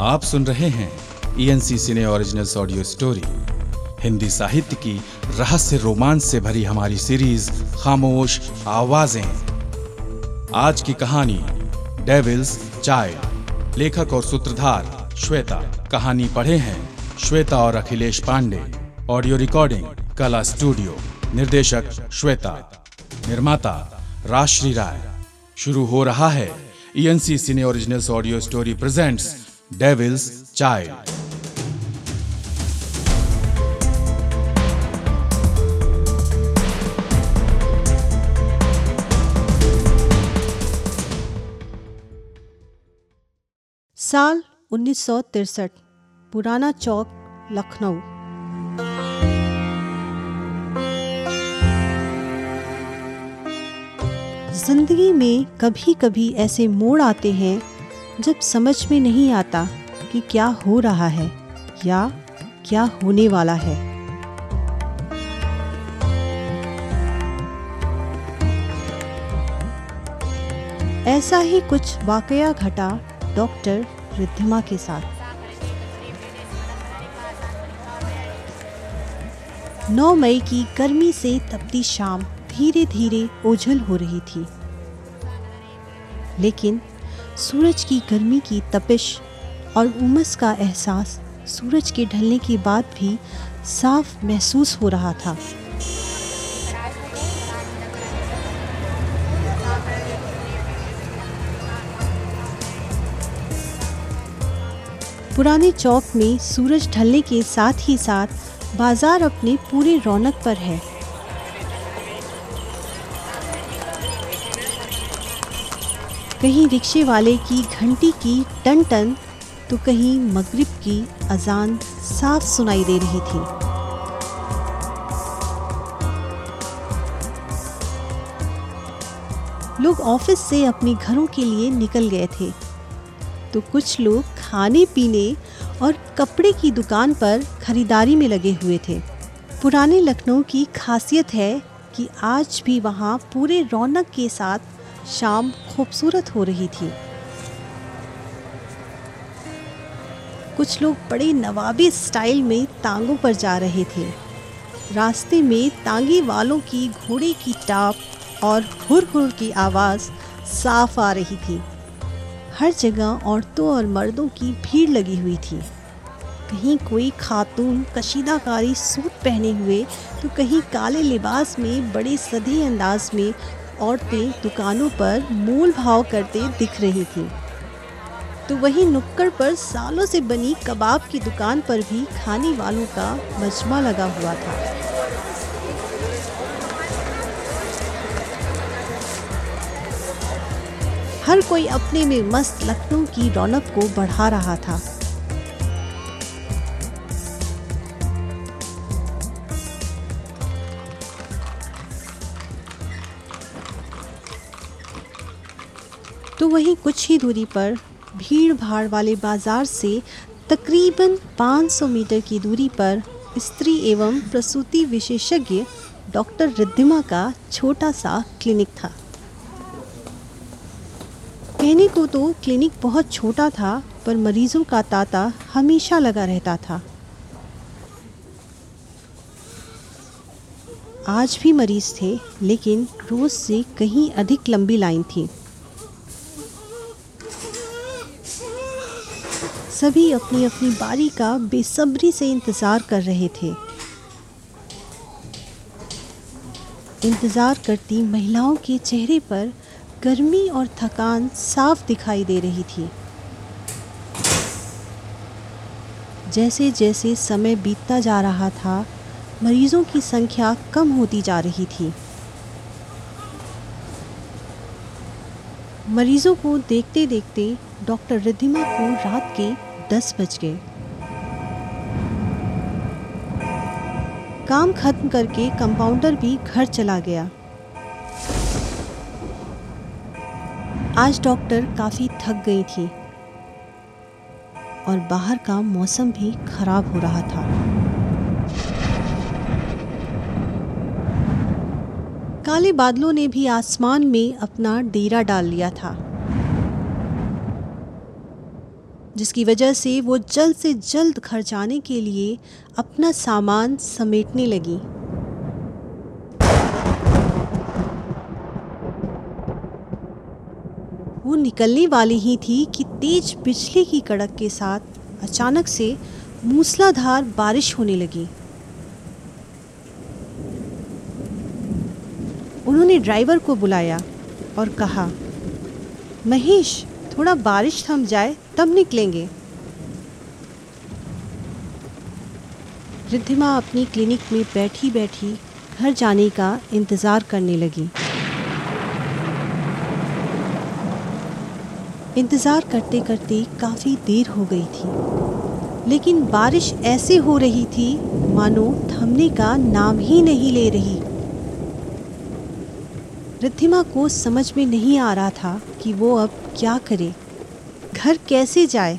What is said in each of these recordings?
आप सुन रहे हैं ENC cine originals audio story Hindi साहित्य की रहस्य रोमांच से भरी हमारी सीरीज़ खामोश आवाज़ें। आज की कहानी डेविल्स चाइल्ड लेखक और सूत्रधार, श्वेता। कहानी पढ़े हैं श्वेता और अखिलेश पांडे। ऑडियो रिकॉर्डिंग कला स्टूडियो निर्देशक, श्वेता। निर्माता, राजश्री राय। शुरू हो रहा है ENC cine originals audio story presents devil's child साल 1963 पुराना चौक, लखनऊ। ज़िंदगी में कभी कभी ऐसे मोड़ आते हैं जब समझ में नहीं आता कि क्या हो रहा है या क्या होने वाला है। ऐसा ही कुछ वाकया घटा डॉक्टर रिद्धिमा के साथ। नौ मई की गर्मी से तपती शाम धीरे धीरे ओझल हो रही थी। लेकिन सूरज की गर्मी की तपिश और उमस का एहसास सूरज के ढलने के बाद भी साफ़ महसूस हो रहा था। पुराने चौक में सूरज ढलने के साथ ही साथ बाज़ार अपने पूरे रौनक पर है। कहीं रिक्शे वाले की घंटी की टन टन तो कहीं मगरिब की अजान साफ़ सुनाई दे रही थी। लोग ऑफ़िस से अपने घरों के लिए निकल गए थे। तो कुछ लोग खाने, पीने और कपड़े की दुकान पर खरीदारी में लगे हुए थे। पुराने लखनऊ की खासियत है कि आज भी वहाँ पूरे रौनक के साथ शाम खूबसूरत हो रही थी। कुछ लोग बड़े नवाबी स्टाइल में तांगों पर जा रहे थे। रास्ते में तांगे वालों की घोड़े की टाप और हुर हुर की आवाज़ साफ़ आ रही थी। हर जगह औरतों और मर्दों की भीड़ लगी हुई थी। कहीं कोई खातून, कशीदाकारी सूट पहने हुए तो कहीं काले लिबास में, बड़े सधे अंदाज में औरतें दुकानों पर मोल भाव करते दिख रही थी। तो वहीं नुक्कड़ पर सालों से बनी कबाब की दुकान पर भी खाने वालों का मजमा लगा हुआ था। हर कोई अपने में मस्त लखनऊ की रौनक को बढ़ा रहा था। तो वहीं कुछ ही दूरी पर भीड़ भाड़ वाले बाज़ार से तकरीबन 500 मीटर की दूरी पर स्त्री एवं प्रसूति विशेषज्ञ डॉक्टर रिद्धिमा का छोटा सा क्लिनिक था। कहने को तो क्लिनिक बहुत छोटा था, पर मरीजों का तांता हमेशा लगा रहता था। आज भी मरीज़ थे, लेकिन रोज से कहीं अधिक लंबी लाइन थी। सभी अपनी अपनी बारी का बेसब्री से इंतज़ार कर रहे थे। इंतज़ार करती महिलाओं के चेहरे पर गर्मी और थकान साफ़ दिखाई दे रही थी। जैसे जैसे समय बीतता जा रहा था, मरीजों की संख्या कम होती जा रही थी। मरीजों को देखते देखते डॉक्टर रिद्धिमा को रात के दस बज गए। काम खत्म करके कंपाउंडर भी घर चला गया। आज डॉक्टर काफ़ी थक गई थी और बाहर का मौसम भी खराब हो रहा था। काले बादलों ने भी आसमान में अपना डेरा डाल लिया था। जिसकी वजह से वो जल्द से जल्द घर जाने के लिए अपना सामान समेटने लगी। वो निकलने वाली ही थी कि तेज बिजली की कड़क के साथ अचानक से मूसलाधार बारिश होने लगी। उन्होंने ड्राइवर को बुलाया और कहा, महेश थोड़ा बारिश थम जाए, तब निकलेंगे। रिद्धिमा अपनी क्लिनिक में बैठी बैठी घर जाने का इंतज़ार करने लगी। इंतज़ार करते करते काफ़ी देर हो गई थी। लेकिन बारिश ऐसे हो रही थी, मानो थमने का नाम ही नहीं ले रही। रिद्धिमा को समझ में नहीं आ रहा था कि वो अब क्या करे? घर कैसे जाए?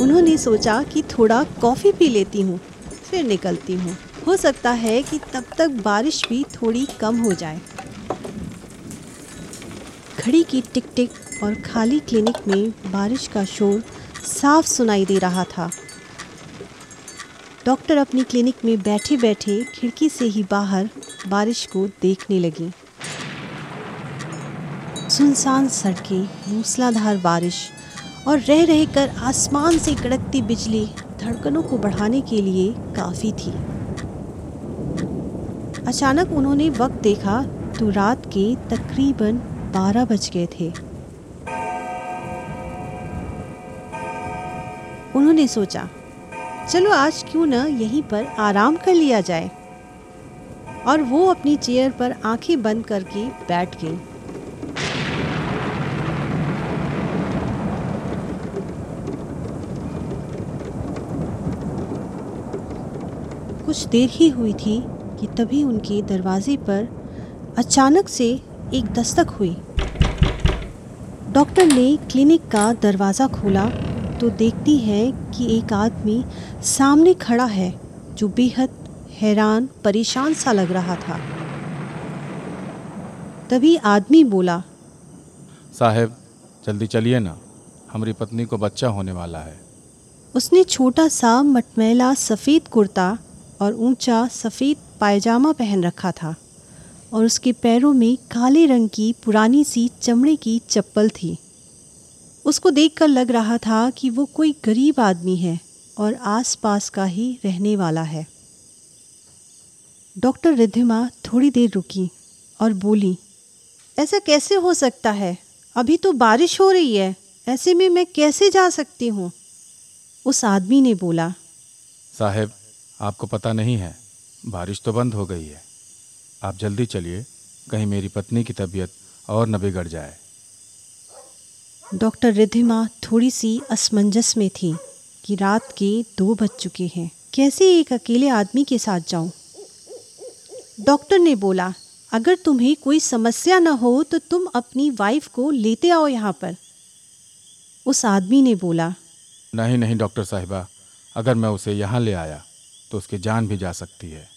उन्होंने सोचा कि थोड़ा कॉफ़ी पी लेती हूँ, फिर निकलती हूँ। हो सकता है कि तब तक बारिश भी थोड़ी कम हो जाए। घड़ी की टिक टिक और खाली क्लिनिक में बारिश का शोर साफ़ सुनाई दे रहा था। डॉक्टर अपनी क्लिनिक में बैठे बैठे खिड़की से ही बाहर बारिश को देखने लगी। सुनसान सड़कें, मूसलाधार बारिश और रह रह कर आसमान से कड़कती बिजली धड़कनों को बढ़ाने के लिए काफ़ी थी। अचानक उन्होंने वक्त देखा तो रात के तकरीबन बारह बज गए थे। उन्होंने सोचा, चलो आज क्यों न यहीं पर आराम कर लिया जाए? और वो अपनी चेयर पर आँखें बंद करके बैठ गई। कुछ देर ही हुई थी कि तभी उनके दरवाजे पर अचानक से एक दस्तक हुई। डॉक्टर ने क्लिनिक का दरवाज़ा खोला तो देखती है कि एक आदमी सामने खड़ा है जो बेहद हैरान परेशान सा लग रहा था। तभी आदमी बोला साहेब जल्दी चलिए ना। हमारी पत्नी को बच्चा होने वाला है। उसने छोटा सा मटमैला सफ़ेद कुर्ता और ऊँचा सफ़ेद पायजामा पहन रखा था और उसके पैरों में काले रंग की पुरानी सी चमड़े की चप्पल थी। उसको देखकर लग रहा था कि वो कोई गरीब आदमी है और आसपास का ही रहने वाला है। डॉक्टर रिद्धिमा थोड़ी देर रुकी और बोली ऐसा कैसे हो सकता है? अभी तो बारिश हो रही है। ऐसे में मैं कैसे जा सकती हूँ? उस आदमी ने बोला साहेब आपको पता नहीं है। बारिश तो बंद हो गई है। आप जल्दी चलिए। कहीं मेरी पत्नी की तबीयत और न बिगड़ जाए। डॉक्टर रिद्धिमा थोड़ी सी असमंजस में थी कि रात के दो बज चुके हैं। कैसे एक अकेले आदमी के साथ जाऊँ? डॉक्टर ने बोला अगर तुम्हें कोई समस्या न हो तो तुम अपनी वाइफ को लेते आओ यहाँ पर. उस आदमी ने बोला नहीं नहीं डॉक्टर साहिबा अगर मैं उसे यहाँ ले आया तो उसकी जान भी जा सकती है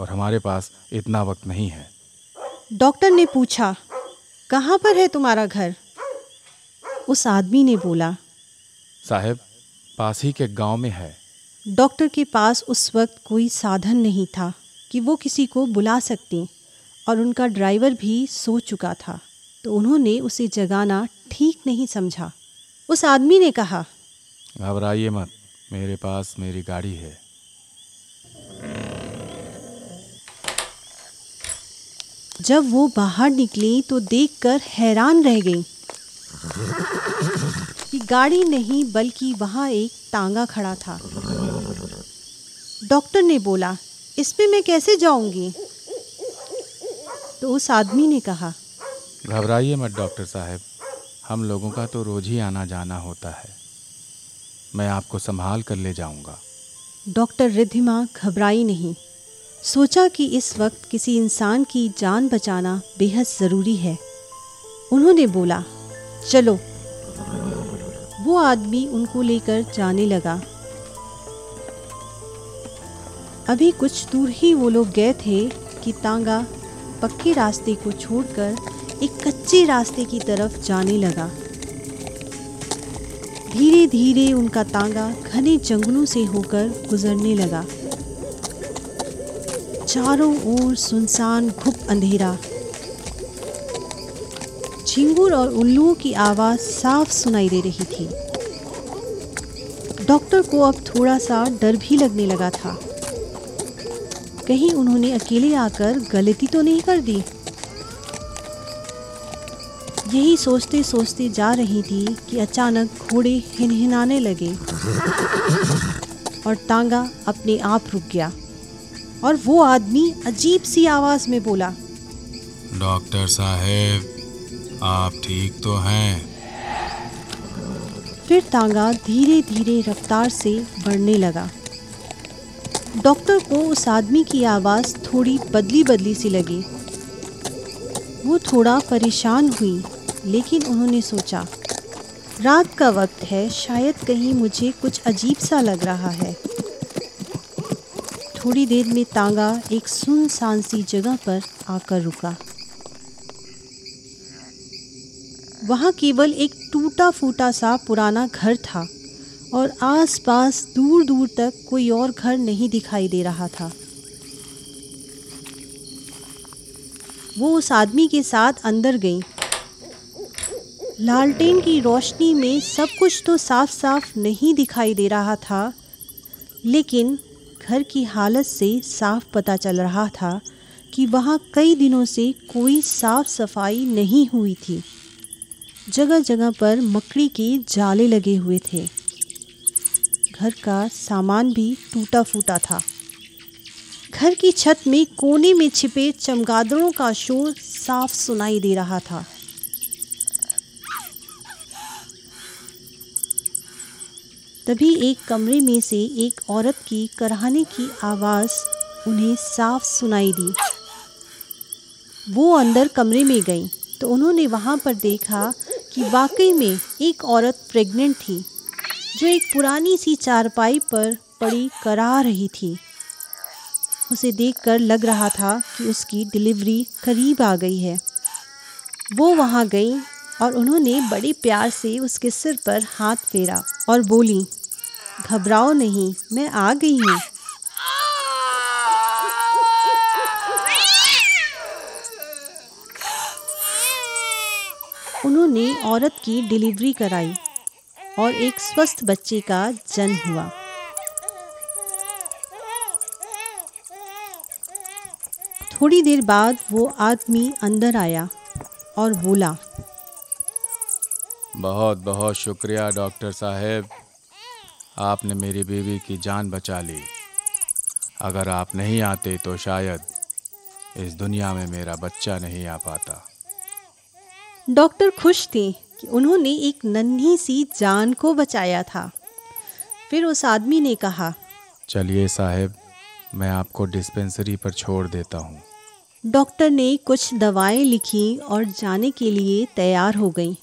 और हमारे पास इतना वक्त नहीं है। डॉक्टर ने पूछा कहाँ पर है तुम्हारा घर? उस आदमी ने बोला साहेब पास ही के गाँव में है। डॉक्टर के पास उस वक्त कोई साधन नहीं था। कि वो किसी को बुला सकती और उनका ड्राइवर भी सो चुका था। तो उन्होंने उसे जगाना ठीक नहीं समझा। उस आदमी ने कहा घबराइए मत मेरे पास मेरी गाड़ी है। जब वो बाहर निकली तो देखकर हैरान रह गई कि गाड़ी नहीं बल्कि वहाँ एक तांगा खड़ा था। डॉक्टर ने बोला इसमें मैं कैसे जाऊँगी? तो उस आदमी ने कहा घबराइए मत डॉक्टर साहब। हम लोगों का तो रोज ही आना जाना होता है। मैं आपको संभाल कर ले जाऊँगा। डॉक्टर रिद्धिमा घबराई नहीं। सोचा कि इस वक्त किसी इंसान की जान बचाना बेहद ज़रूरी है। उन्होंने बोला चलो। वो आदमी उनको लेकर जाने लगा। अभी कुछ दूर ही वो लोग गए थे कि तांगा पक्के रास्ते को छोड़कर एक कच्चे रास्ते की तरफ़ जाने लगा। धीरे धीरे उनका तांगा घने जंगलों से होकर गुजरने लगा। चारों ओर सुनसान घुप अंधेरा। झिंगुर और उल्लुओं की आवाज़ साफ़ सुनाई दे रही थी। डॉक्टर को अब थोड़ा सा डर भी लगने लगा था। कहीं उन्होंने अकेले आकर गलती तो नहीं कर दी? यही सोचते सोचते जा रही थी कि अचानक घोड़े हिनहिनाने लगे और तांगा अपने आप रुक गया और वो आदमी अजीब सी आवाज़ में बोला डॉक्टर साहेब आप ठीक तो हैं? फिर तांगा धीरे धीरे रफ्तार से बढ़ने लगा। डॉक्टर को उस आदमी की आवाज़ थोड़ी बदली बदली सी लगी। वो थोड़ा परेशान हुई, लेकिन उन्होंने सोचा, रात का वक्त है, शायद कहीं मुझे कुछ अजीब सा लग रहा है। थोड़ी देर में तांगा एक सुनसान सी जगह पर आकर रुका। वहाँ केवल एक टूटा फूटा सा पुराना घर था। और आसपास दूर दूर तक कोई और घर नहीं दिखाई दे रहा था। वो उस आदमी के साथ अंदर गई। लालटेन की रोशनी में सब कुछ तो साफ़ साफ़ नहीं दिखाई दे रहा था, लेकिन घर की हालत से साफ़ पता चल रहा था कि वहाँ कई दिनों से कोई साफ़ सफ़ाई नहीं हुई थी। जगह जगह पर मकड़ी के जाले लगे हुए थे। घर का सामान भी टूटा फूटा था। घर की छत में कोने में छिपे चमगादड़ों का शोर साफ़ सुनाई दे रहा था। तभी एक कमरे में से एक औरत की कराहने की आवाज़ उन्हें साफ़ सुनाई दी। वो अंदर कमरे में गई तो उन्होंने वहाँ पर देखा कि वाकई में एक औरत प्रेग्नेंट थी। जो एक पुरानी सी चारपाई पर पड़ी करा रही थी। उसे देखकर लग रहा था कि उसकी डिलीवरी करीब आ गई है। वो वहाँ गई और उन्होंने बड़े प्यार से उसके सिर पर हाथ फेरा और बोली, घबराओ नहीं, मैं आ गई हूँ। उन्होंने औरत की डिलीवरी कराई। और एक स्वस्थ बच्चे का जन्म हुआ। थोड़ी देर बाद वो आदमी अंदर आया और बोला, बहुत बहुत शुक्रिया डॉक्टर साहेब। आपने मेरी बीवी की जान बचा ली। अगर आप नहीं आते तो शायद इस दुनिया में मेरा बच्चा नहीं आ पाता। डॉक्टर खुश थे कि उन्होंने एक नन्ही सी जान को बचाया था। फिर उस आदमी ने कहा चलिए साहब मैं आपको डिस्पेंसरी पर छोड़ देता हूँ। डॉक्टर ने कुछ दवाएँ लिखी और जाने के लिए तैयार हो गई।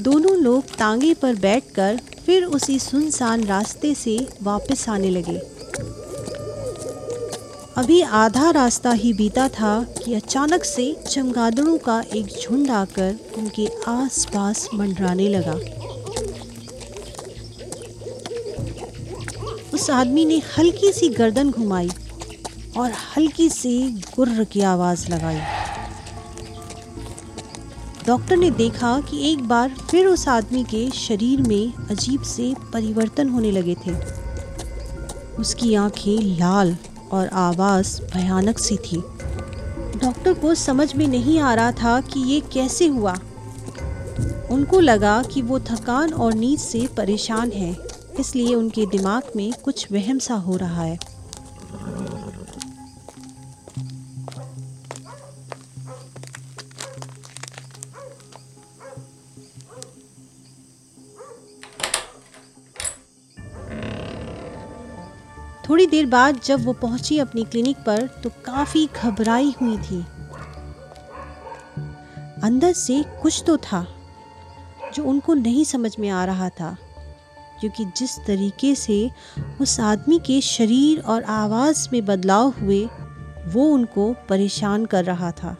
दोनों लोग तांगे पर बैठकर फिर उसी सुनसान रास्ते से वापस आने लगे। अभी आधा रास्ता ही बीता था कि अचानक से चमगादड़ों का एक झुंड आकर उनके आसपास मंडराने लगा। उस आदमी ने हल्की सी गर्दन घुमाई और हल्की सी गुर्र की आवाज़ लगाई। डॉक्टर ने देखा कि एक बार फिर उस आदमी के शरीर में अजीब से परिवर्तन होने लगे थे। उसकी आँखें लाल और आवाज़ भयानक सी थी। डॉक्टर को समझ में नहीं आ रहा था कि ये कैसे हुआ। उनको लगा कि वो थकान और नींद से परेशान है, इसलिए उनके दिमाग में कुछ वहम सा हो रहा है। देर बाद जब वो पहुँची अपनी क्लिनिक पर तो काफ़ी घबराई हुई थी। अंदर से कुछ तो था, जो उनको नहीं समझ में आ रहा था, क्योंकि जिस तरीके से उस आदमी के शरीर और आवाज़ में बदलाव हुए, वो उनको परेशान कर रहा था।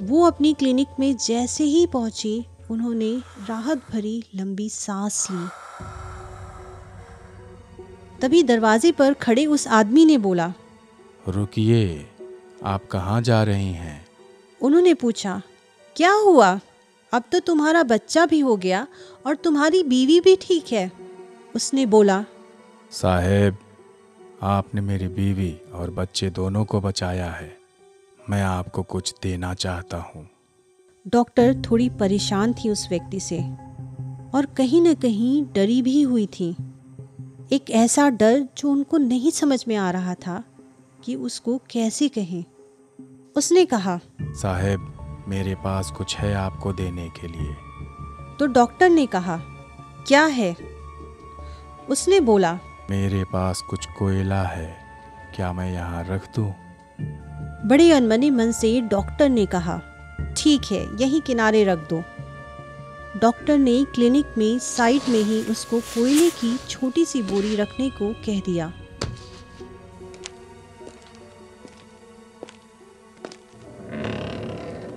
वो अपनी क्लिनिक में जैसे ही पहुँची, उन्होंने राहत भरी लंबी सांस ली। तभी दरवाजे पर खड़े उस आदमी ने बोला रुकिए आप कहाँ जा रही हैं? उन्होंने पूछा क्या हुआ? अब तो तुम्हारा बच्चा भी हो गया और तुम्हारी बीवी भी ठीक है। उसने बोला साहेब आपने मेरी बीवी और बच्चे दोनों को बचाया है। मैं आपको कुछ देना चाहता हूँ। डॉक्टर थोड़ी परेशान थी उस व्यक्ति से और कहीं न कहीं डरी भी हुई थी। एक ऐसा डर जो उनको नहीं समझ में आ रहा था कि उसको कैसे कहें। उसने कहा साहब मेरे पास कुछ है आपको देने के लिए। तो डॉक्टर ने कहा क्या है? उसने बोला मेरे पास कुछ कोयला है क्या मैं यहाँ रख दूँ? बड़े अनमने मन से डॉक्टर ने कहा ठीक है यहीं किनारे रख दो। डॉक्टर ने क्लिनिक में साइड में ही उसको कोयले की छोटी सी बोरी रखने को कह दिया।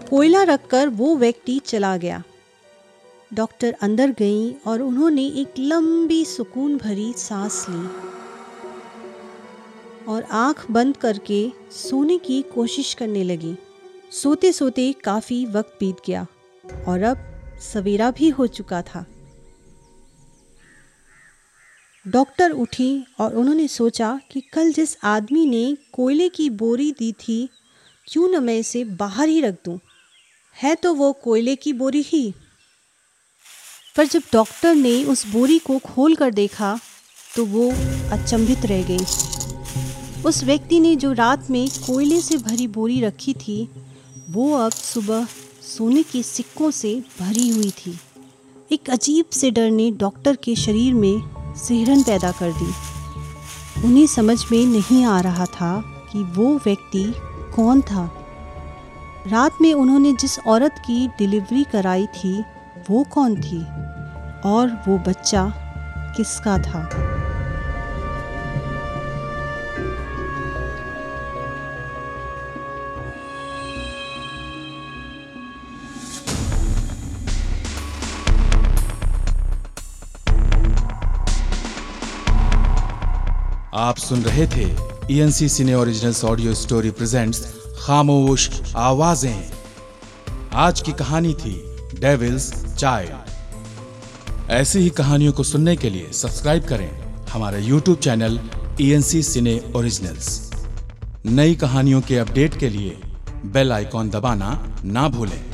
कोयला रखकर वो व्यक्ति चला गया। डॉक्टर अंदर गई और उन्होंने एक लंबी सुकून भरी सांस ली और आँख बंद करके सोने की कोशिश करने लगी। सोते सोते काफ़ी वक्त बीत गया और अब सवेरा भी हो चुका था। डॉक्टर उठी और उन्होंने सोचा कि कल जिस आदमी ने कोयले की बोरी दी थी, क्यों न मैं इसे बाहर ही रख दूँ? है तो वो कोयले की बोरी ही। पर जब डॉक्टर ने उस बोरी को खोल कर देखा तो वो अचंभित रह गई। उस व्यक्ति ने जो रात में कोयले से भरी बोरी रखी थी, वो अब सुबह सोने के सिक्कों से भरी हुई थी। एक अजीब से डर ने डॉक्टर के शरीर में सिहरन पैदा कर दी। उन्हें समझ में नहीं आ रहा था कि वो व्यक्ति कौन था। रात में उन्होंने जिस औरत की डिलीवरी कराई थी, वो कौन थी? और वो बच्चा किसका था? आप सुन रहे थे ENC cine originals audio story presents Khamosh Awazein. आज की कहानी थी डेविल्स चाइल्ड ऐसी ही कहानियों को सुनने के लिए सब्सक्राइब करें हमारे YouTube channel ENC cine originals नई कहानियों के अपडेट के लिए बेल आइकॉन दबाना ना भूलें।